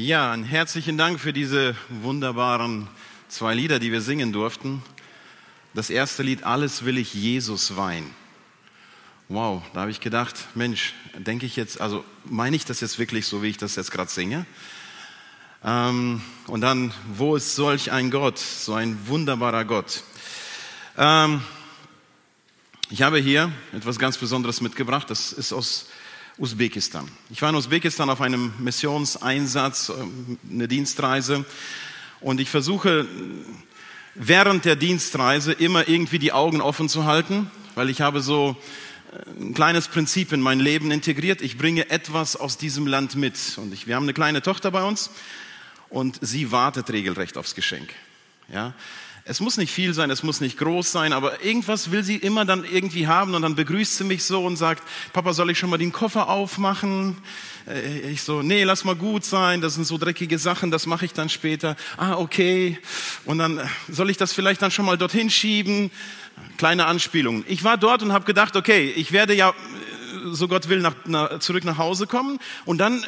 Ja, einen herzlichen Dank für diese wunderbaren zwei Lieder, die wir singen durften. Das erste Lied, Alles will ich Jesus weihen. Wow, da habe ich gedacht, Mensch, denke ich jetzt, also meine ich das jetzt wirklich so, wie ich das jetzt gerade singe? Ähm, und dann, wo ist solch ein Gott, so ein wunderbarer Gott? Ähm, ich habe hier etwas ganz Besonderes mitgebracht, das ist aus Usbekistan. Ich war in Usbekistan auf einem Missionseinsatz, ähm, eine Dienstreise und ich versuche während der Dienstreise immer irgendwie die Augen offen zu halten, weil ich habe so äh, ein kleines Prinzip in mein Leben integriert. Ich bringe etwas aus diesem Land mit. Und ich, wir haben eine kleine Tochter bei uns und sie wartet regelrecht aufs Geschenk. Ja, es muss nicht viel sein, es muss nicht groß sein, aber irgendwas will sie immer dann irgendwie haben und dann begrüßt sie mich so und sagt, Papa, soll ich schon mal den Koffer aufmachen? Äh, ich so, nee, lass mal gut sein, das sind so dreckige Sachen, das mache ich dann später. Ah, okay. Und dann äh, soll ich das vielleicht dann schon mal dorthin schieben? Kleine Anspielung. Ich war dort und habe gedacht, okay, ich werde ja, äh, so Gott will, nach, nach, zurück nach Hause kommen und dann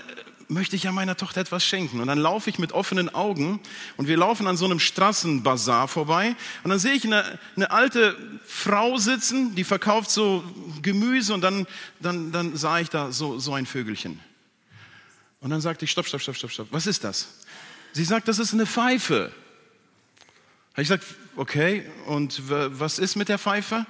möchte ich ja meiner Tochter etwas schenken. Und dann laufe ich mit offenen Augen und wir laufen an so einem Straßenbazar vorbei und dann sehe ich eine, eine alte Frau sitzen, die verkauft so Gemüse und dann, dann, dann sah ich da so, so ein Vögelchen. Und dann sagte ich, stopp, stopp, stopp, stopp, stopp, was ist das? Sie sagt, das ist eine Pfeife. Ich gesagt, okay, und was ist mit der Pfeife?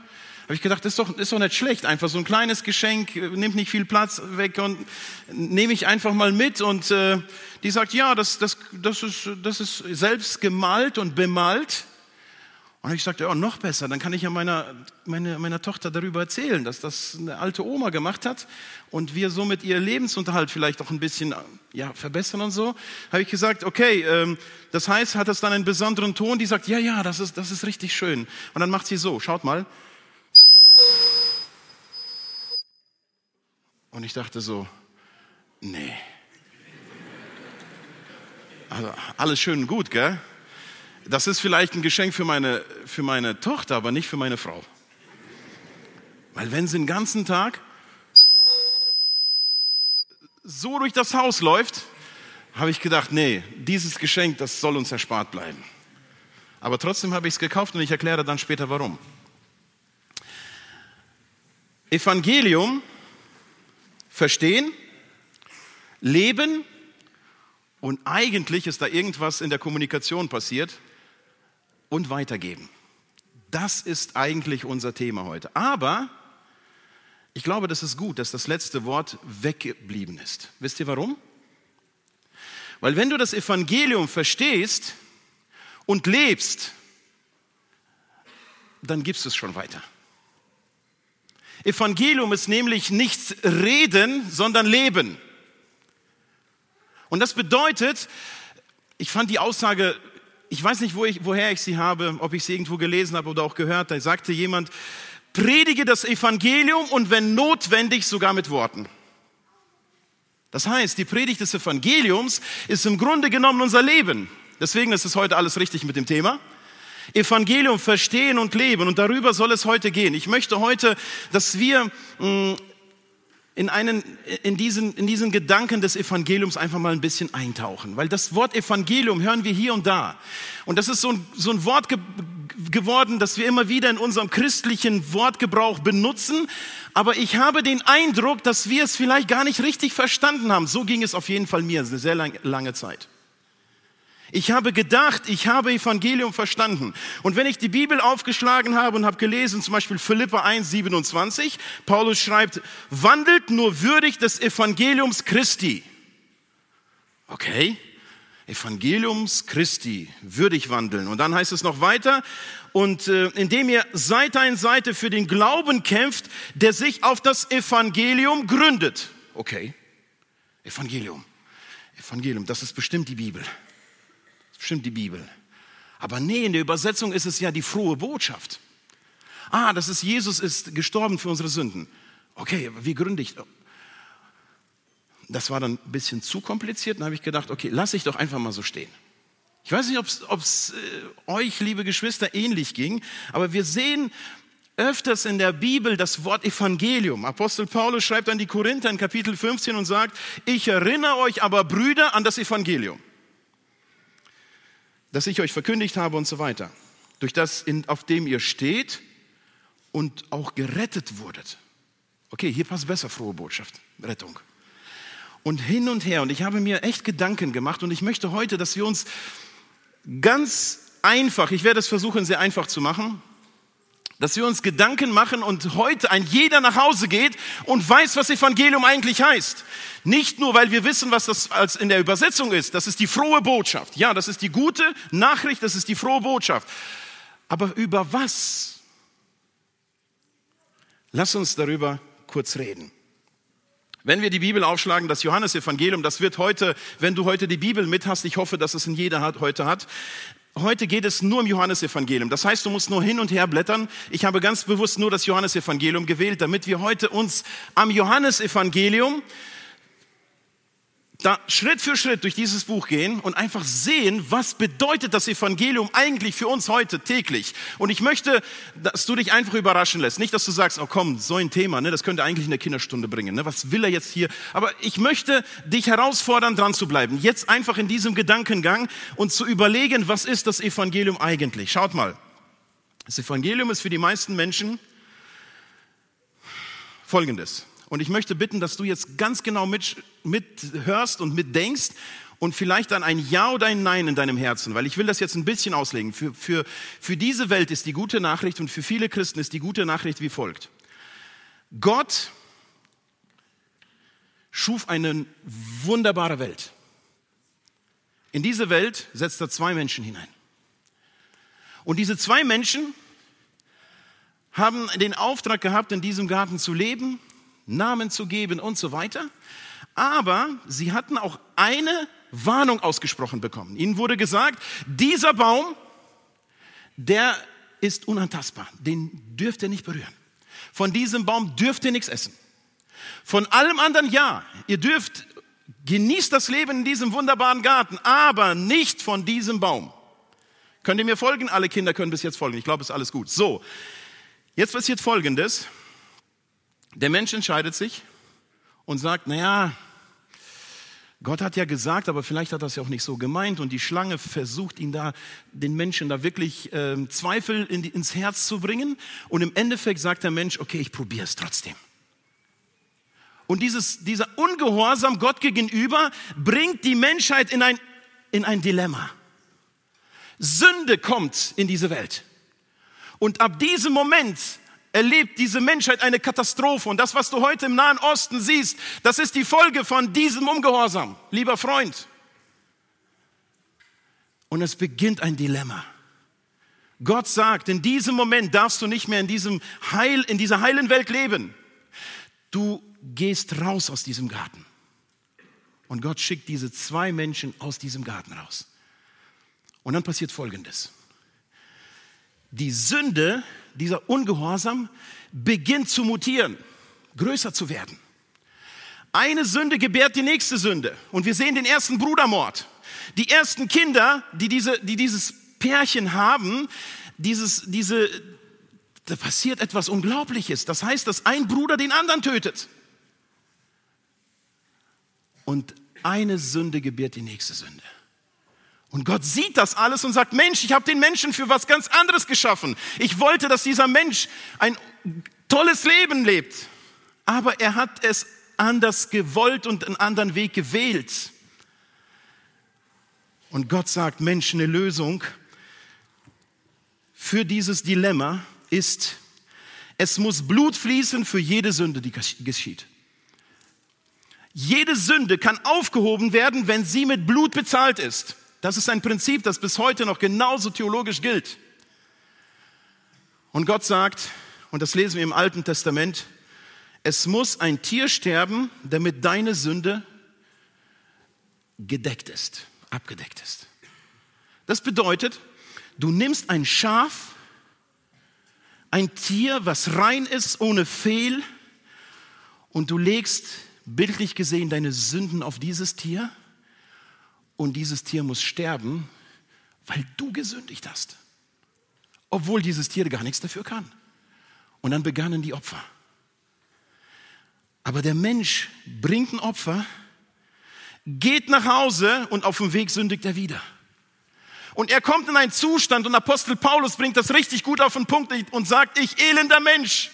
Habe ich gedacht, das ist doch, ist doch nicht schlecht. Einfach so ein kleines Geschenk, äh, nimmt nicht viel Platz weg und nehme ich einfach mal mit. Und äh, die sagt, ja, das, das, das, ist, das ist selbst gemalt und bemalt. Und ich sagte, ja, noch besser, dann kann ich ja meiner, meine, meiner Tochter darüber erzählen, dass das eine alte Oma gemacht hat und wir somit ihr Lebensunterhalt vielleicht auch ein bisschen ja, verbessern und so. Habe ich gesagt, okay, ähm, das heißt, hat das dann einen besonderen Ton? Die sagt, ja, ja, das ist, das ist richtig schön. Und dann macht sie so, schaut mal, Und ich dachte so, nee. Also alles schön und gut, gell? Das ist vielleicht ein Geschenk für meine, für meine Tochter, aber nicht für meine Frau. Weil wenn sie den ganzen Tag so durch das Haus läuft, habe ich gedacht, nee, dieses Geschenk, das soll uns erspart bleiben. Aber trotzdem habe ich es gekauft und ich erkläre dann später warum. Evangelium verstehen, leben und eigentlich ist da irgendwas in der Kommunikation passiert und weitergeben. Das ist eigentlich unser Thema heute. Aber ich glaube, das ist gut, dass das letzte Wort weggeblieben ist. Wisst ihr warum? Weil wenn du das Evangelium verstehst und lebst, dann gibst du es schon weiter. Evangelium ist nämlich nicht reden, sondern leben. Und das bedeutet, ich fand die Aussage, ich weiß nicht, wo ich, woher ich sie habe, ob ich sie irgendwo gelesen habe oder auch gehört, da sagte jemand, predige das Evangelium und wenn notwendig sogar mit Worten. Das heißt, die Predigt des Evangeliums ist im Grunde genommen unser Leben. Deswegen ist es heute alles richtig mit dem Thema. Evangelium verstehen und leben. Und darüber soll es heute gehen. Ich möchte heute, dass wir mm, in, einen, in, diesen, in diesen Gedanken des Evangeliums einfach mal ein bisschen eintauchen. Weil das Wort Evangelium hören wir hier und da. Und das ist so ein, so ein Wort ge geworden, das wir immer wieder in unserem christlichen Wortgebrauch benutzen. Aber ich habe den Eindruck, dass wir es vielleicht gar nicht richtig verstanden haben. So ging es auf jeden Fall mir, eine sehr lang, lange Zeit. Ich habe gedacht, ich habe Evangelium verstanden. Und wenn ich die Bibel aufgeschlagen habe und habe gelesen, zum Beispiel Philippa 1, 27, Paulus schreibt, wandelt nur würdig des Evangeliums Christi. Okay, Evangeliums Christi, würdig wandeln. Und dann heißt es noch weiter, und äh, indem ihr Seite an Seite für den Glauben kämpft, der sich auf das Evangelium gründet. Okay, Evangelium. Evangelium, das ist bestimmt die Bibel bestimmt die Bibel. Aber nee, in der Übersetzung ist es ja die frohe Botschaft. Ah, das ist Jesus ist gestorben für unsere Sünden. Okay, wie gründe ich? Das war dann ein bisschen zu kompliziert. Dann habe ich gedacht, okay, lass ich doch einfach mal so stehen. Ich weiß nicht, ob es äh, euch, liebe Geschwister, ähnlich ging, aber wir sehen öfters in der Bibel das Wort Evangelium. Apostel Paulus schreibt an die Korinther in Kapitel 15 und sagt, ich erinnere euch aber, Brüder, an das Evangelium, das ich euch verkündigt habe und so weiter, durch das, auf dem ihr steht und auch gerettet wurdet. Okay, hier passt besser frohe Botschaft, Rettung. Und hin und her. Und ich habe mir echt Gedanken gemacht und ich möchte heute, dass wir uns ganz einfach, ich werde es versuchen, sehr einfach zu machen, dass wir uns Gedanken machen und heute ein jeder nach Hause geht und weiß, was Evangelium eigentlich heißt. Nicht nur, weil wir wissen, was das als in der Übersetzung ist. Das ist die frohe Botschaft. Ja, das ist die gute Nachricht, das ist die frohe Botschaft. Aber über was? Lass uns darüber kurz reden. Wenn wir die Bibel aufschlagen, das Johannesevangelium, das wird heute, wenn du heute die Bibel mit hast, ich hoffe, dass es in jeder heute hat, Heute geht es nur um Johannesevangelium. Das heißt, du musst nur hin und her blättern. Ich habe ganz bewusst nur das Johannesevangelium gewählt, damit wir heute uns am Johannesevangelium da Schritt für Schritt durch dieses Buch gehen und einfach sehen, was bedeutet das Evangelium eigentlich für uns heute täglich. Und ich möchte, dass du dich einfach überraschen lässt. Nicht, dass du sagst, oh komm, so ein Thema, ne, das könnte eigentlich in der Kinderstunde bringen. Ne, was will er jetzt hier? Aber ich möchte dich herausfordern, dran zu bleiben. Jetzt einfach in diesem Gedankengang und zu überlegen, was ist das Evangelium eigentlich? Schaut mal. Das Evangelium ist für die meisten Menschen Folgendes. Und ich möchte bitten, dass du jetzt ganz genau mit, mithörst und mitdenkst und vielleicht dann ein Ja oder ein Nein in deinem Herzen, weil ich will das jetzt ein bisschen auslegen. Für, für, für diese Welt ist die gute Nachricht und für viele Christen ist die gute Nachricht wie folgt. Gott schuf eine wunderbare Welt. In diese Welt setzt er zwei Menschen hinein. Und diese zwei Menschen haben den Auftrag gehabt, in diesem Garten zu leben Namen zu geben und so weiter. Aber sie hatten auch eine Warnung ausgesprochen bekommen. Ihnen wurde gesagt, dieser Baum, der ist unantastbar. Den dürft ihr nicht berühren. Von diesem Baum dürft ihr nichts essen. Von allem anderen ja. Ihr dürft, genießt das Leben in diesem wunderbaren Garten, aber nicht von diesem Baum. Könnt ihr mir folgen? Alle Kinder können bis jetzt folgen. Ich glaube, es ist alles gut. So. Jetzt passiert Folgendes. Der Mensch entscheidet sich und sagt, naja, Gott hat ja gesagt, aber vielleicht hat es ja auch nicht so gemeint und die Schlange versucht ihn da, den Menschen da wirklich äh, Zweifel in die, ins Herz zu bringen und im Endeffekt sagt der Mensch, okay, ich probiere es trotzdem. Und dieses, dieser Ungehorsam Gott gegenüber bringt die Menschheit in ein, in ein Dilemma. Sünde kommt in diese Welt. Und ab diesem Moment erlebt diese Menschheit eine Katastrophe. Und das, was du heute im Nahen Osten siehst, das ist die Folge von diesem Ungehorsam, lieber Freund. Und es beginnt ein Dilemma. Gott sagt, in diesem Moment darfst du nicht mehr in, diesem Heil, in dieser heilen Welt leben. Du gehst raus aus diesem Garten. Und Gott schickt diese zwei Menschen aus diesem Garten raus. Und dann passiert Folgendes. Die Sünde dieser Ungehorsam beginnt zu mutieren, größer zu werden. Eine Sünde gebärt die nächste Sünde. Und wir sehen den ersten Brudermord. Die ersten Kinder, die, diese, die dieses Pärchen haben, dieses, diese, da passiert etwas Unglaubliches. Das heißt, dass ein Bruder den anderen tötet. Und eine Sünde gebärt die nächste Sünde. Und Gott sieht das alles und sagt, Mensch, ich habe den Menschen für was ganz anderes geschaffen. Ich wollte, dass dieser Mensch ein tolles Leben lebt. Aber er hat es anders gewollt und einen anderen Weg gewählt. Und Gott sagt, Mensch, eine Lösung für dieses Dilemma ist, es muss Blut fließen für jede Sünde, die geschieht. Jede Sünde kann aufgehoben werden, wenn sie mit Blut bezahlt ist. Das ist ein Prinzip, das bis heute noch genauso theologisch gilt. Und Gott sagt, und das lesen wir im Alten Testament, es muss ein Tier sterben, damit deine Sünde gedeckt ist, abgedeckt ist. Das bedeutet, du nimmst ein Schaf, ein Tier, was rein ist, ohne Fehl, und du legst bildlich gesehen deine Sünden auf dieses Tier und dieses Tier muss sterben, weil du gesündigt hast. Obwohl dieses Tier gar nichts dafür kann. Und dann begannen die Opfer. Aber der Mensch bringt ein Opfer, geht nach Hause und auf dem Weg sündigt er wieder. Und er kommt in einen Zustand und Apostel Paulus bringt das richtig gut auf den Punkt und sagt, ich elender Mensch,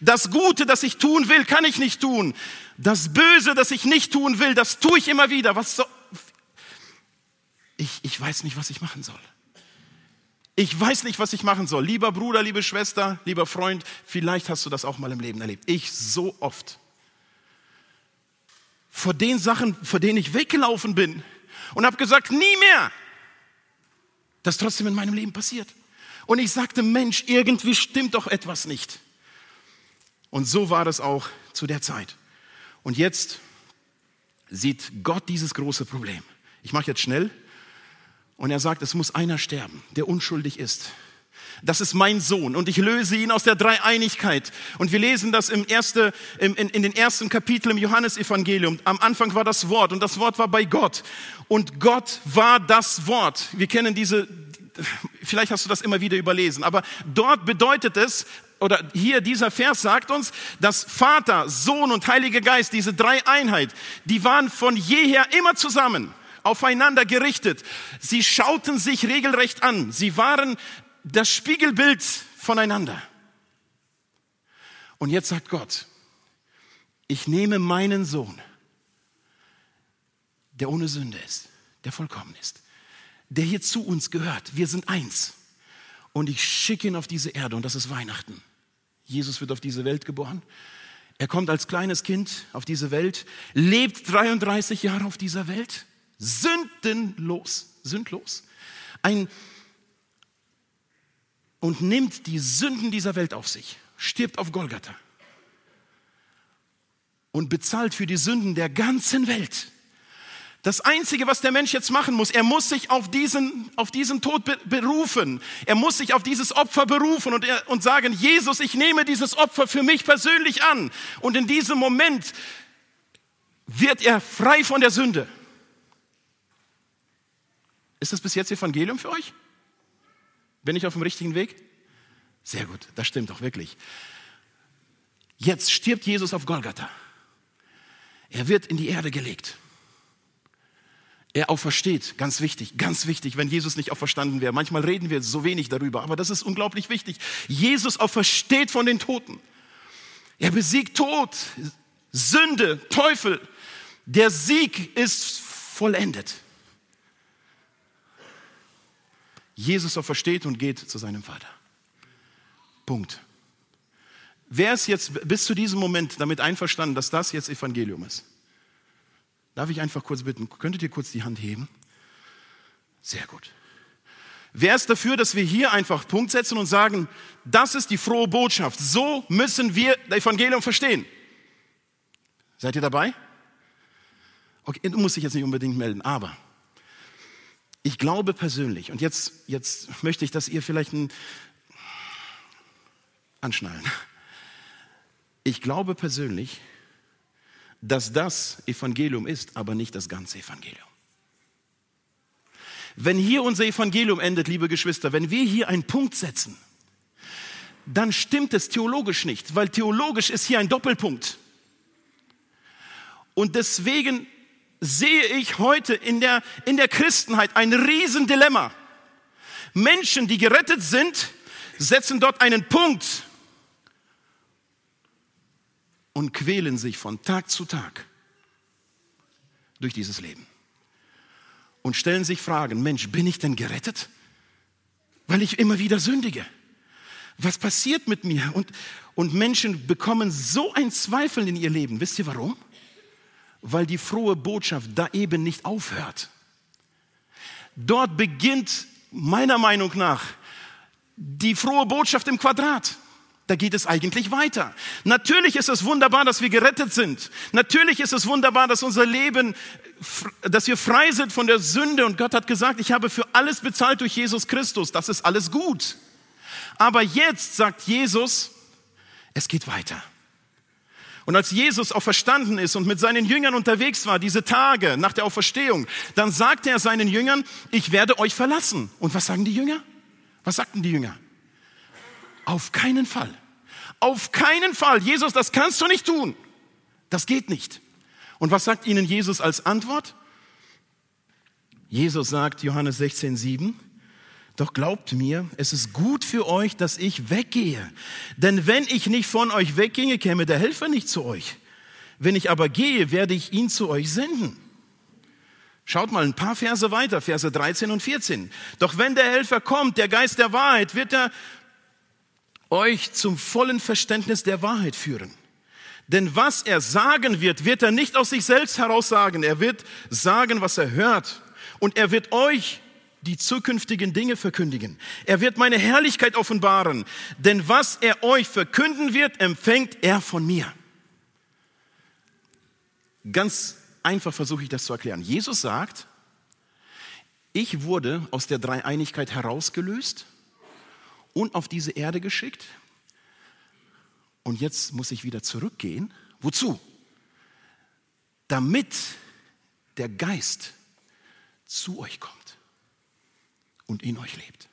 das Gute, das ich tun will, kann ich nicht tun. Das Böse, das ich nicht tun will, das tue ich immer wieder. Was so? Ich, ich weiß nicht, was ich machen soll. Ich weiß nicht, was ich machen soll. Lieber Bruder, liebe Schwester, lieber Freund, vielleicht hast du das auch mal im Leben erlebt. Ich so oft. Vor den Sachen, vor denen ich weggelaufen bin und habe gesagt, nie mehr. Das trotzdem in meinem Leben passiert. Und ich sagte, Mensch, irgendwie stimmt doch etwas nicht. Und so war es auch zu der Zeit. Und jetzt sieht Gott dieses große Problem. Ich mache jetzt schnell. Und er sagt, es muss einer sterben, der unschuldig ist. Das ist mein Sohn und ich löse ihn aus der Dreieinigkeit. Und wir lesen das im erste, im, in, in den ersten Kapiteln im Johannesevangelium. Am Anfang war das Wort und das Wort war bei Gott. Und Gott war das Wort. Wir kennen diese, vielleicht hast du das immer wieder überlesen, aber dort bedeutet es, oder hier dieser Vers sagt uns, dass Vater, Sohn und Heiliger Geist, diese drei Einheit, die waren von jeher immer zusammen aufeinander gerichtet. Sie schauten sich regelrecht an. Sie waren das Spiegelbild voneinander. Und jetzt sagt Gott, ich nehme meinen Sohn, der ohne Sünde ist, der vollkommen ist, der hier zu uns gehört. Wir sind eins. Und ich schicke ihn auf diese Erde und das ist Weihnachten. Jesus wird auf diese Welt geboren. Er kommt als kleines Kind auf diese Welt, lebt 33 Jahre auf dieser Welt sündenlos, sündlos, ein, und nimmt die Sünden dieser Welt auf sich, stirbt auf Golgatha und bezahlt für die Sünden der ganzen Welt. Das Einzige, was der Mensch jetzt machen muss, er muss sich auf diesen, auf diesen Tod berufen. Er muss sich auf dieses Opfer berufen und, er, und sagen, Jesus, ich nehme dieses Opfer für mich persönlich an. Und in diesem Moment wird er frei von der Sünde. Ist das bis jetzt Evangelium für euch? Bin ich auf dem richtigen Weg? Sehr gut, das stimmt doch wirklich. Jetzt stirbt Jesus auf Golgatha. Er wird in die Erde gelegt. Er aufersteht, ganz wichtig, ganz wichtig, wenn Jesus nicht auferstanden wäre. Manchmal reden wir so wenig darüber, aber das ist unglaublich wichtig. Jesus aufersteht von den Toten. Er besiegt Tod, Sünde, Teufel. Der Sieg ist vollendet. Jesus auch versteht und geht zu seinem Vater. Punkt. Wer ist jetzt bis zu diesem Moment damit einverstanden, dass das jetzt Evangelium ist? Darf ich einfach kurz bitten, könntet ihr kurz die Hand heben? Sehr gut. Wer ist dafür, dass wir hier einfach Punkt setzen und sagen, das ist die frohe Botschaft. So müssen wir das Evangelium verstehen. Seid ihr dabei? Okay, du musst dich jetzt nicht unbedingt melden, aber ich glaube persönlich, und jetzt, jetzt möchte ich, dass ihr vielleicht ein anschnallen. Ich glaube persönlich, dass das Evangelium ist, aber nicht das ganze Evangelium. Wenn hier unser Evangelium endet, liebe Geschwister, wenn wir hier einen Punkt setzen, dann stimmt es theologisch nicht, weil theologisch ist hier ein Doppelpunkt. Und deswegen sehe ich heute in der, in der Christenheit ein Riesendilemma. Menschen, die gerettet sind, setzen dort einen Punkt und quälen sich von Tag zu Tag durch dieses Leben und stellen sich Fragen, Mensch, bin ich denn gerettet? Weil ich immer wieder sündige. Was passiert mit mir? Und, und Menschen bekommen so ein Zweifel in ihr Leben. Wisst ihr warum? Weil die frohe Botschaft da eben nicht aufhört. Dort beginnt meiner Meinung nach die frohe Botschaft im Quadrat. Da geht es eigentlich weiter. Natürlich ist es wunderbar, dass wir gerettet sind. Natürlich ist es wunderbar, dass unser Leben, dass wir frei sind von der Sünde. Und Gott hat gesagt, ich habe für alles bezahlt durch Jesus Christus. Das ist alles gut. Aber jetzt sagt Jesus, es geht weiter. Und als Jesus auch verstanden ist und mit seinen Jüngern unterwegs war, diese Tage nach der Auferstehung, dann sagte er seinen Jüngern, ich werde euch verlassen. Und was sagen die Jünger? Was sagten die Jünger? Auf keinen Fall. Auf keinen Fall. Jesus, das kannst du nicht tun. Das geht nicht. Und was sagt ihnen Jesus als Antwort? Jesus sagt, Johannes 16, 7, doch glaubt mir, es ist gut für euch, dass ich weggehe. Denn wenn ich nicht von euch wegginge, käme der Helfer nicht zu euch. Wenn ich aber gehe, werde ich ihn zu euch senden. Schaut mal ein paar Verse weiter, Verse 13 und 14. Doch wenn der Helfer kommt, der Geist der Wahrheit, wird er euch zum vollen Verständnis der Wahrheit führen. Denn was er sagen wird, wird er nicht aus sich selbst heraus sagen. Er wird sagen, was er hört. Und er wird euch die zukünftigen Dinge verkündigen. Er wird meine Herrlichkeit offenbaren, denn was er euch verkünden wird, empfängt er von mir. Ganz einfach versuche ich das zu erklären. Jesus sagt, ich wurde aus der Dreieinigkeit herausgelöst und auf diese Erde geschickt. Und jetzt muss ich wieder zurückgehen. Wozu? Damit der Geist zu euch kommt und in euch lebt.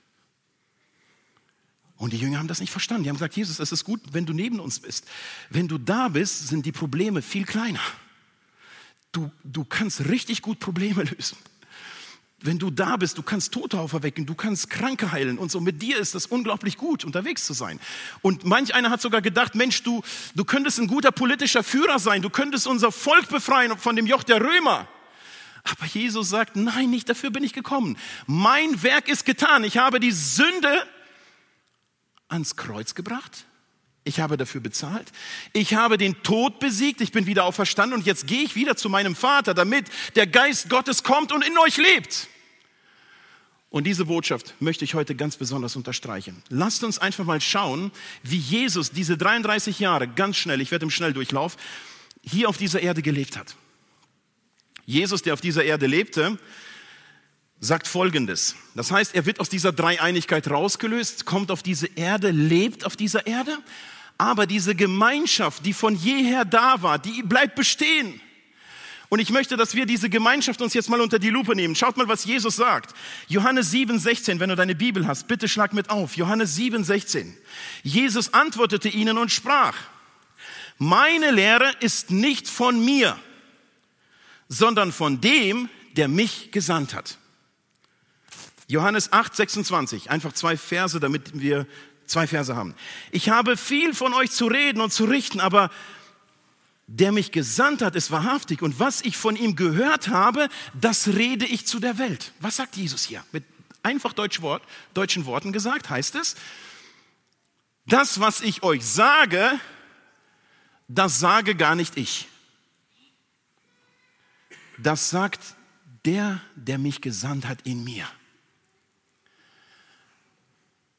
Und die Jünger haben das nicht verstanden. Die haben gesagt, Jesus, es ist gut, wenn du neben uns bist. Wenn du da bist, sind die Probleme viel kleiner. Du, du kannst richtig gut Probleme lösen. Wenn du da bist, du kannst Tote auferwecken, du kannst Kranke heilen und so. Mit dir ist es unglaublich gut, unterwegs zu sein. Und manch einer hat sogar gedacht, Mensch, du, du könntest ein guter politischer Führer sein, du könntest unser Volk befreien von dem Joch der Römer. Aber Jesus sagt, nein, nicht dafür bin ich gekommen. Mein Werk ist getan. Ich habe die Sünde ans Kreuz gebracht. Ich habe dafür bezahlt. Ich habe den Tod besiegt. Ich bin wieder auferstanden und jetzt gehe ich wieder zu meinem Vater, damit der Geist Gottes kommt und in euch lebt. Und diese Botschaft möchte ich heute ganz besonders unterstreichen. Lasst uns einfach mal schauen, wie Jesus diese 33 Jahre ganz schnell, ich werde im Schnelldurchlauf, hier auf dieser Erde gelebt hat. Jesus, der auf dieser Erde lebte, sagt Folgendes. Das heißt, er wird aus dieser Dreieinigkeit rausgelöst, kommt auf diese Erde, lebt auf dieser Erde, aber diese Gemeinschaft, die von jeher da war, die bleibt bestehen. Und ich möchte, dass wir diese Gemeinschaft uns jetzt mal unter die Lupe nehmen. Schaut mal, was Jesus sagt. Johannes 7, 16, wenn du deine Bibel hast, bitte schlag mit auf. Johannes 7, 16. Jesus antwortete ihnen und sprach, meine Lehre ist nicht von mir, sondern von dem, der mich gesandt hat. Johannes 8, 26, einfach zwei Verse, damit wir zwei Verse haben. Ich habe viel von euch zu reden und zu richten, aber der mich gesandt hat, ist wahrhaftig. Und was ich von ihm gehört habe, das rede ich zu der Welt. Was sagt Jesus hier? Mit einfach Deutsch Wort, deutschen Worten gesagt heißt es, das, was ich euch sage, das sage gar nicht ich, das sagt der, der mich gesandt hat in mir.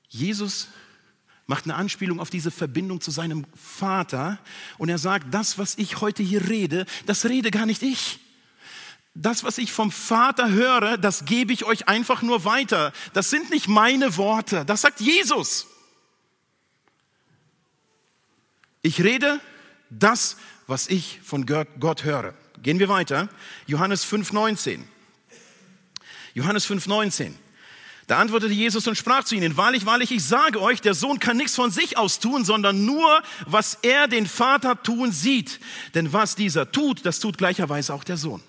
Jesus macht eine Anspielung auf diese Verbindung zu seinem Vater und er sagt, das, was ich heute hier rede, das rede gar nicht ich. Das, was ich vom Vater höre, das gebe ich euch einfach nur weiter. Das sind nicht meine Worte, das sagt Jesus. Ich rede das, was ich von Gott höre. Gehen wir weiter. Johannes 5,19. Johannes 5,19. Da antwortete Jesus und sprach zu ihnen, wahrlich, wahrlich, ich sage euch, der Sohn kann nichts von sich aus tun, sondern nur, was er den Vater tun sieht. Denn was dieser tut, das tut gleicherweise auch der Sohn.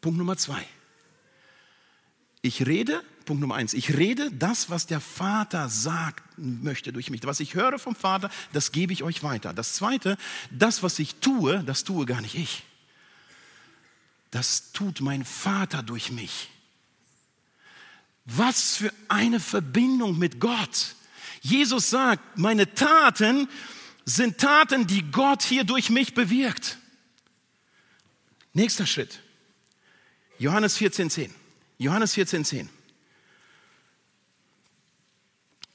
Punkt Nummer zwei. Ich rede Punkt Nummer eins. Ich rede das, was der Vater sagt möchte durch mich. Was ich höre vom Vater, das gebe ich euch weiter. Das zweite, das, was ich tue, das tue gar nicht ich. Das tut mein Vater durch mich. Was für eine Verbindung mit Gott. Jesus sagt, meine Taten sind Taten, die Gott hier durch mich bewirkt. Nächster Schritt. Johannes 14,10. Johannes 14,10.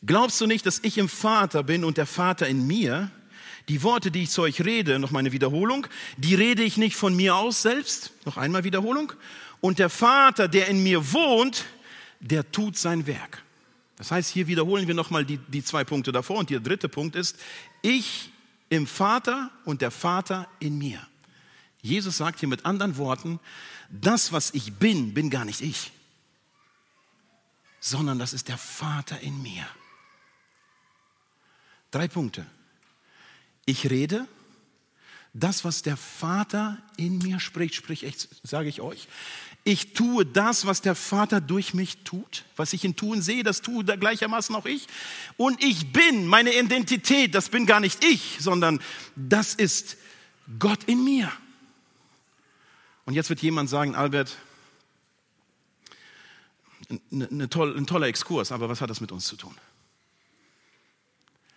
Glaubst du nicht, dass ich im Vater bin und der Vater in mir? Die Worte, die ich zu euch rede, noch meine Wiederholung, die rede ich nicht von mir aus selbst, noch einmal Wiederholung. Und der Vater, der in mir wohnt, der tut sein Werk. Das heißt, hier wiederholen wir nochmal die, die zwei Punkte davor. Und der dritte Punkt ist, ich im Vater und der Vater in mir. Jesus sagt hier mit anderen Worten, das, was ich bin, bin gar nicht ich, sondern das ist der Vater in mir. Drei Punkte. Ich rede, das, was der Vater in mir spricht, sprich ich, sage ich euch. Ich tue das, was der Vater durch mich tut. Was ich in tun sehe, das tue da gleichermaßen auch ich. Und ich bin, meine Identität, das bin gar nicht ich, sondern das ist Gott in mir. Und jetzt wird jemand sagen, Albert, toll, ein toller Exkurs, aber was hat das mit uns zu tun?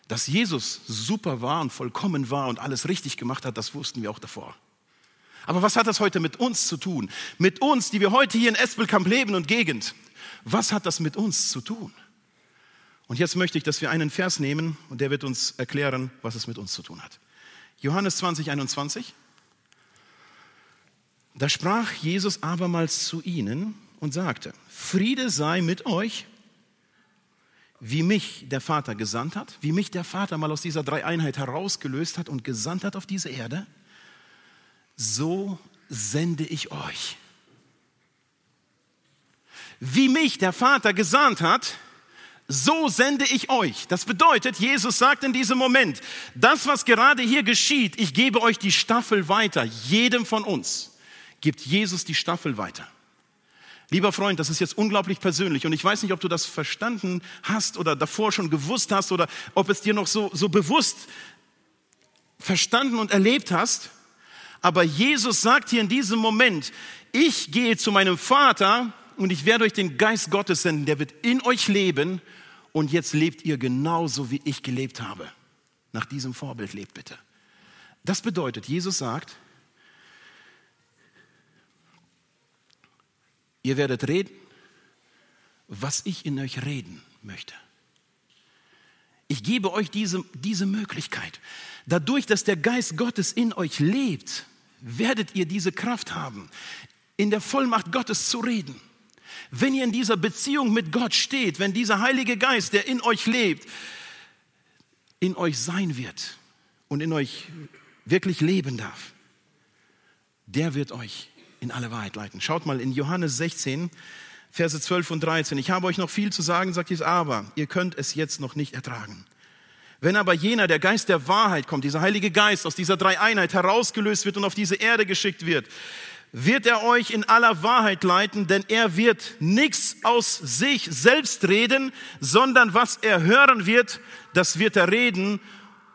Dass Jesus super war und vollkommen war und alles richtig gemacht hat, das wussten wir auch davor. Aber was hat das heute mit uns zu tun? Mit uns, die wir heute hier in Espelkamp leben und Gegend. Was hat das mit uns zu tun? Und jetzt möchte ich, dass wir einen Vers nehmen und der wird uns erklären, was es mit uns zu tun hat. Johannes 20, 21. Da sprach Jesus abermals zu ihnen und sagte, Friede sei mit euch wie mich der Vater gesandt hat, wie mich der Vater mal aus dieser Dreieinheit herausgelöst hat und gesandt hat auf diese Erde, so sende ich euch. Wie mich der Vater gesandt hat, so sende ich euch. Das bedeutet, Jesus sagt in diesem Moment, das, was gerade hier geschieht, ich gebe euch die Staffel weiter. Jedem von uns gibt Jesus die Staffel weiter. Lieber Freund, das ist jetzt unglaublich persönlich und ich weiß nicht, ob du das verstanden hast oder davor schon gewusst hast oder ob es dir noch so, so bewusst verstanden und erlebt hast. Aber Jesus sagt hier in diesem Moment, ich gehe zu meinem Vater und ich werde euch den Geist Gottes senden, der wird in euch leben und jetzt lebt ihr genauso, wie ich gelebt habe. Nach diesem Vorbild lebt bitte. Das bedeutet, Jesus sagt, Ihr werdet reden, was ich in euch reden möchte. Ich gebe euch diese, diese Möglichkeit. Dadurch, dass der Geist Gottes in euch lebt, werdet ihr diese Kraft haben, in der Vollmacht Gottes zu reden. Wenn ihr in dieser Beziehung mit Gott steht, wenn dieser Heilige Geist, der in euch lebt, in euch sein wird und in euch wirklich leben darf, der wird euch in alle Wahrheit leiten. Schaut mal in Johannes 16, Verse 12 und 13. Ich habe euch noch viel zu sagen, sagt Jesus, aber ihr könnt es jetzt noch nicht ertragen. Wenn aber jener, der Geist der Wahrheit kommt, dieser Heilige Geist aus dieser Dreieinheit herausgelöst wird und auf diese Erde geschickt wird, wird er euch in aller Wahrheit leiten, denn er wird nichts aus sich selbst reden, sondern was er hören wird, das wird er reden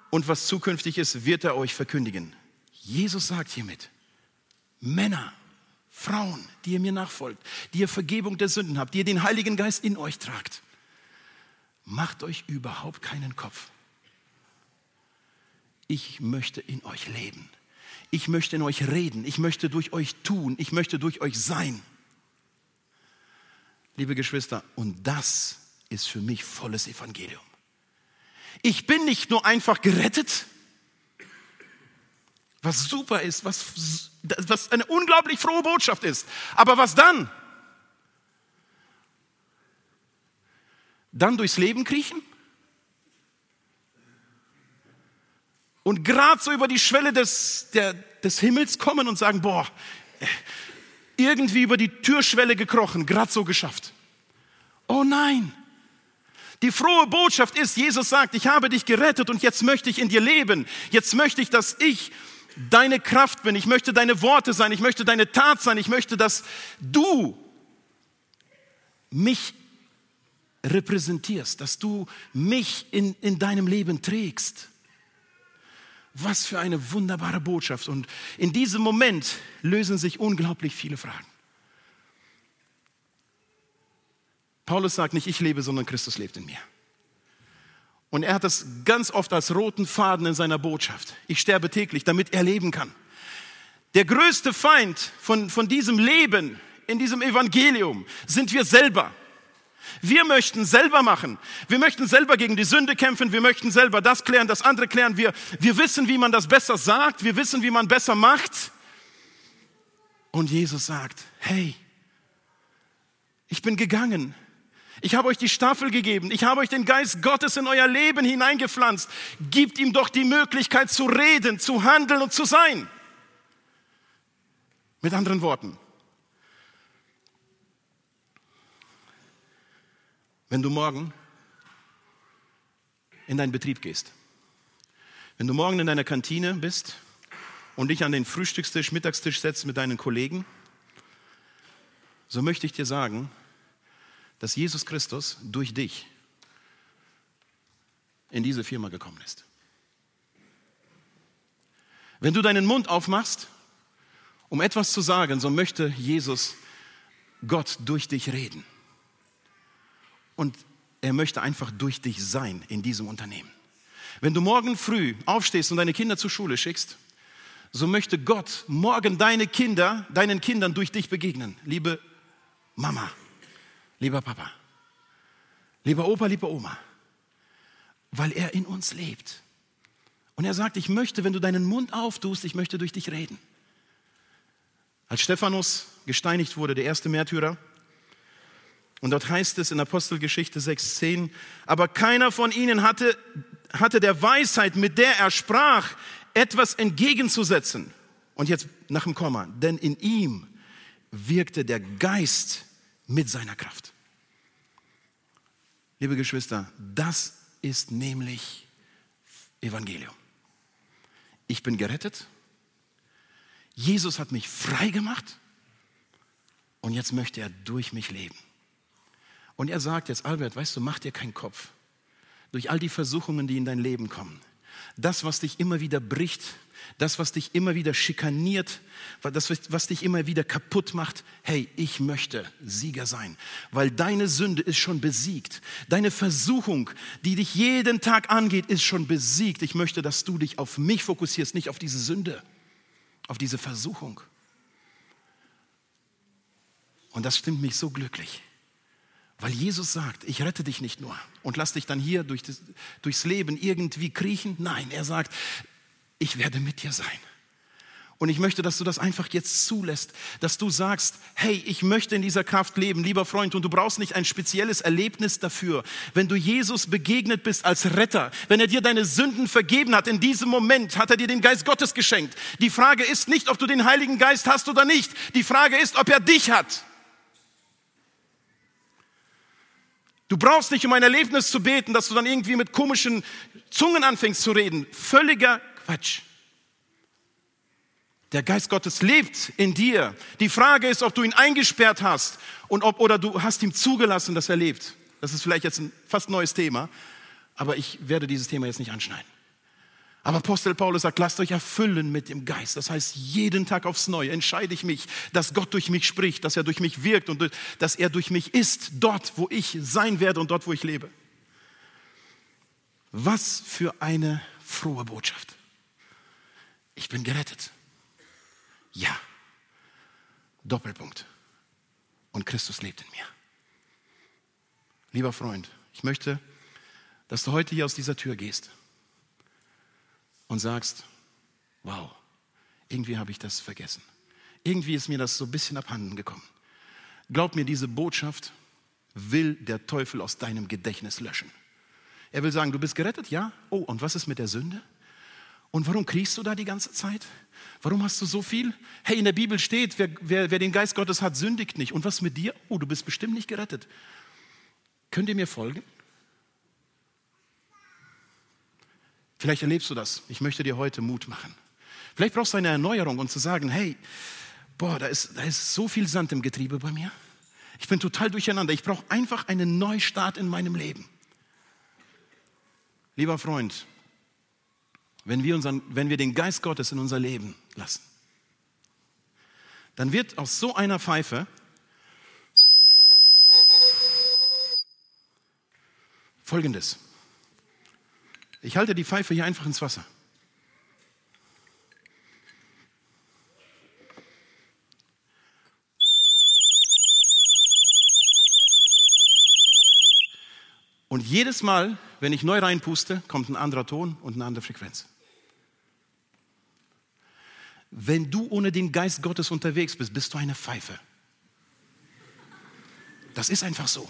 und was zukünftig ist, wird er euch verkündigen. Jesus sagt hiermit, Männer, Frauen, die ihr mir nachfolgt, die ihr Vergebung der Sünden habt, die ihr den Heiligen Geist in euch tragt, macht euch überhaupt keinen Kopf. Ich möchte in euch leben. Ich möchte in euch reden. Ich möchte durch euch tun. Ich möchte durch euch sein. Liebe Geschwister, und das ist für mich volles Evangelium. Ich bin nicht nur einfach gerettet, was super ist, was, was eine unglaublich frohe Botschaft ist. Aber was dann? Dann durchs Leben kriechen? Und gerade so über die Schwelle des, der, des Himmels kommen und sagen, boah, irgendwie über die Türschwelle gekrochen, gerade so geschafft. Oh nein, die frohe Botschaft ist, Jesus sagt, ich habe dich gerettet und jetzt möchte ich in dir leben. Jetzt möchte ich, dass ich deine Kraft bin, ich möchte deine Worte sein, ich möchte deine Tat sein, ich möchte, dass du mich repräsentierst, dass du mich in, in deinem Leben trägst. Was für eine wunderbare Botschaft. Und in diesem Moment lösen sich unglaublich viele Fragen. Paulus sagt nicht, ich lebe, sondern Christus lebt in mir. Und er hat das ganz oft als roten Faden in seiner Botschaft. Ich sterbe täglich, damit er leben kann. Der größte Feind von, von diesem Leben, in diesem Evangelium, sind wir selber. Wir möchten selber machen. Wir möchten selber gegen die Sünde kämpfen. Wir möchten selber das klären, das andere klären. Wir, wir wissen, wie man das besser sagt. Wir wissen, wie man besser macht. Und Jesus sagt, hey, ich bin gegangen. Ich habe euch die Staffel gegeben. Ich habe euch den Geist Gottes in euer Leben hineingepflanzt. Gebt ihm doch die Möglichkeit zu reden, zu handeln und zu sein. Mit anderen Worten, wenn du morgen in deinen Betrieb gehst Wenn du morgen in deiner Kantine bist und dich an den Frühstückstisch, Mittagstisch setzt mit deinen Kollegen, so möchte ich dir sagen, dass Jesus Christus durch dich in diese Firma gekommen ist. Wenn du deinen Mund aufmachst, um etwas zu sagen, so möchte Jesus Gott durch dich reden. Und er möchte einfach durch dich sein in diesem Unternehmen. Wenn du morgen früh aufstehst und deine Kinder zur Schule schickst, so möchte Gott morgen deine Kinder, deinen Kindern durch dich begegnen. Liebe Mama, lieber Papa, lieber Opa, lieber Oma, weil er in uns lebt. Und er sagt, ich möchte, wenn du deinen Mund auftust, ich möchte durch dich reden. Als Stephanus gesteinigt wurde, der erste Märtyrer, und dort heißt es in Apostelgeschichte 6,10, aber keiner von ihnen hatte, hatte der Weisheit, mit der er sprach, etwas entgegenzusetzen. Und jetzt nach dem Komma, denn in ihm wirkte der Geist mit seiner Kraft. Liebe Geschwister, das ist nämlich Evangelium. Ich bin gerettet. Jesus hat mich frei gemacht und jetzt möchte er durch mich leben. Und er sagt jetzt, Albert, weißt du, mach dir keinen Kopf. Durch all die Versuchungen, die in dein Leben kommen, das, was dich immer wieder bricht, das, was dich immer wieder schikaniert, das, was dich immer wieder kaputt macht, hey, ich möchte Sieger sein, weil deine Sünde ist schon besiegt. Deine Versuchung, die dich jeden Tag angeht, ist schon besiegt. Ich möchte, dass du dich auf mich fokussierst, nicht auf diese Sünde, auf diese Versuchung. Und das stimmt mich so glücklich. Weil Jesus sagt, ich rette dich nicht nur und lass dich dann hier durch das, durchs Leben irgendwie kriechen. Nein, er sagt, ich werde mit dir sein. Und ich möchte, dass du das einfach jetzt zulässt, dass du sagst, hey, ich möchte in dieser Kraft leben, lieber Freund, und du brauchst nicht ein spezielles Erlebnis dafür. Wenn du Jesus begegnet bist als Retter, wenn er dir deine Sünden vergeben hat, in diesem Moment hat er dir den Geist Gottes geschenkt. Die Frage ist nicht, ob du den Heiligen Geist hast oder nicht. Die Frage ist, ob er dich hat. Du brauchst nicht um ein Erlebnis zu beten, dass du dann irgendwie mit komischen Zungen anfängst zu reden. Völliger Quatsch. Der Geist Gottes lebt in dir. Die Frage ist, ob du ihn eingesperrt hast und ob, oder du hast ihm zugelassen, dass er lebt. Das ist vielleicht jetzt ein fast neues Thema, aber ich werde dieses Thema jetzt nicht anschneiden. Aber Apostel Paulus sagt, lasst euch erfüllen mit dem Geist. Das heißt, jeden Tag aufs Neue entscheide ich mich, dass Gott durch mich spricht, dass er durch mich wirkt und dass er durch mich ist, dort, wo ich sein werde und dort, wo ich lebe. Was für eine frohe Botschaft. Ich bin gerettet. Ja. Doppelpunkt. Und Christus lebt in mir. Lieber Freund, ich möchte, dass du heute hier aus dieser Tür gehst und sagst, wow, irgendwie habe ich das vergessen. Irgendwie ist mir das so ein bisschen abhanden gekommen. Glaub mir, diese Botschaft will der Teufel aus deinem Gedächtnis löschen. Er will sagen, du bist gerettet, ja? Oh, und was ist mit der Sünde? Und warum kriegst du da die ganze Zeit? Warum hast du so viel? Hey, in der Bibel steht, wer, wer, wer den Geist Gottes hat, sündigt nicht. Und was mit dir? Oh, du bist bestimmt nicht gerettet. Könnt ihr mir folgen? Vielleicht erlebst du das. Ich möchte dir heute Mut machen. Vielleicht brauchst du eine Erneuerung und zu sagen, hey, boah, da ist, da ist so viel Sand im Getriebe bei mir. Ich bin total durcheinander. Ich brauche einfach einen Neustart in meinem Leben. Lieber Freund, wenn wir, unseren, wenn wir den Geist Gottes in unser Leben lassen, dann wird aus so einer Pfeife Folgendes. Ich halte die Pfeife hier einfach ins Wasser. Jedes Mal, wenn ich neu reinpuste, kommt ein anderer Ton und eine andere Frequenz. Wenn du ohne den Geist Gottes unterwegs bist, bist du eine Pfeife. Das ist einfach so.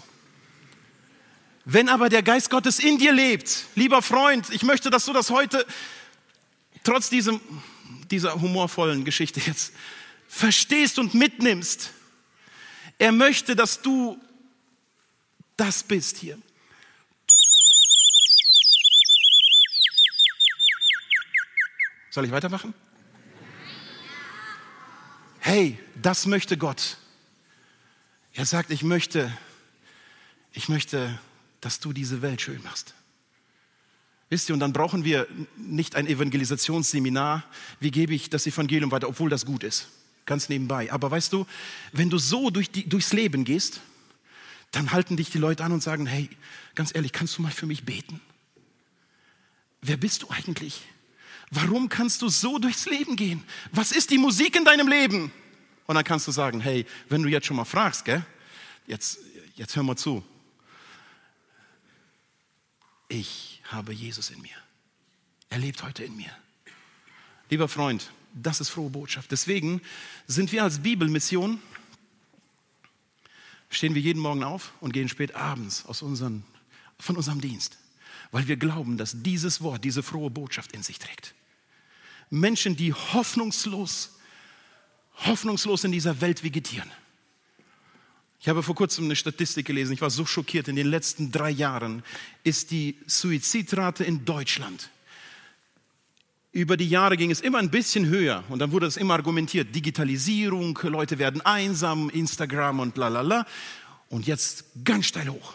Wenn aber der Geist Gottes in dir lebt, lieber Freund, ich möchte, dass du das heute, trotz diesem, dieser humorvollen Geschichte jetzt, verstehst und mitnimmst. Er möchte, dass du das bist hier. Soll ich weitermachen? Hey, das möchte Gott. Er sagt, ich möchte, ich möchte, dass du diese Welt schön machst. Wisst ihr, und dann brauchen wir nicht ein Evangelisationsseminar. Wie gebe ich das Evangelium weiter, obwohl das gut ist? Ganz nebenbei. Aber weißt du, wenn du so durch die, durchs Leben gehst, dann halten dich die Leute an und sagen, hey, ganz ehrlich, kannst du mal für mich beten? Wer bist du eigentlich? Warum kannst du so durchs Leben gehen? Was ist die Musik in deinem Leben? Und dann kannst du sagen, hey, wenn du jetzt schon mal fragst, gell, jetzt, jetzt hör mal zu. Ich habe Jesus in mir. Er lebt heute in mir. Lieber Freund, das ist frohe Botschaft. Deswegen sind wir als Bibelmission, stehen wir jeden Morgen auf und gehen spät abends aus unseren, von unserem Dienst, weil wir glauben, dass dieses Wort diese frohe Botschaft in sich trägt. Menschen, die hoffnungslos, hoffnungslos in dieser Welt vegetieren. Ich habe vor kurzem eine Statistik gelesen, ich war so schockiert, in den letzten drei Jahren ist die Suizidrate in Deutschland. Über die Jahre ging es immer ein bisschen höher und dann wurde es immer argumentiert, Digitalisierung, Leute werden einsam, Instagram und lalala. Und jetzt ganz steil hoch.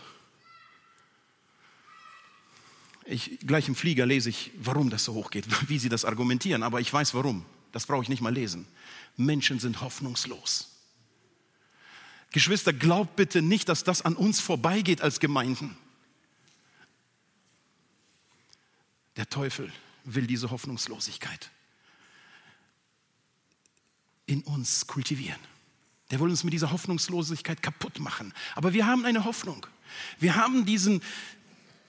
Ich, gleich im Flieger lese ich, warum das so hoch geht, wie sie das argumentieren, aber ich weiß warum. Das brauche ich nicht mal lesen. Menschen sind hoffnungslos. Geschwister, glaubt bitte nicht, dass das an uns vorbeigeht als Gemeinden. Der Teufel will diese Hoffnungslosigkeit in uns kultivieren. Der will uns mit dieser Hoffnungslosigkeit kaputt machen. Aber wir haben eine Hoffnung. Wir haben diesen,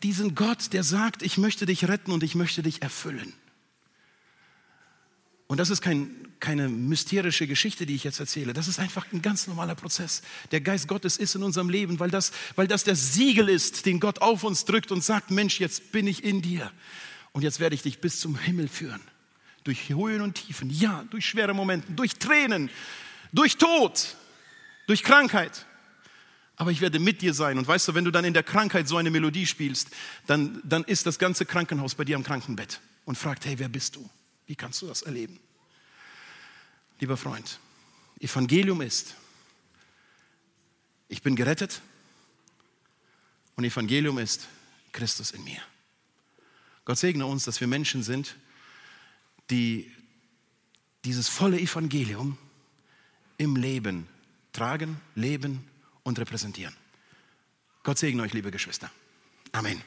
diesen Gott, der sagt, ich möchte dich retten und ich möchte dich erfüllen. Und das ist kein, keine mysterische Geschichte, die ich jetzt erzähle. Das ist einfach ein ganz normaler Prozess. Der Geist Gottes ist in unserem Leben, weil das, weil das der Siegel ist, den Gott auf uns drückt und sagt, Mensch, jetzt bin ich in dir. Und jetzt werde ich dich bis zum Himmel führen. Durch Höhen und Tiefen, ja, durch schwere Momente, durch Tränen, durch Tod, durch Krankheit aber ich werde mit dir sein. Und weißt du, wenn du dann in der Krankheit so eine Melodie spielst, dann, dann ist das ganze Krankenhaus bei dir am Krankenbett und fragt, hey, wer bist du? Wie kannst du das erleben? Lieber Freund, Evangelium ist, ich bin gerettet und Evangelium ist Christus in mir. Gott segne uns, dass wir Menschen sind, die dieses volle Evangelium im Leben tragen, leben und repräsentieren. Gott segne euch, liebe Geschwister. Amen.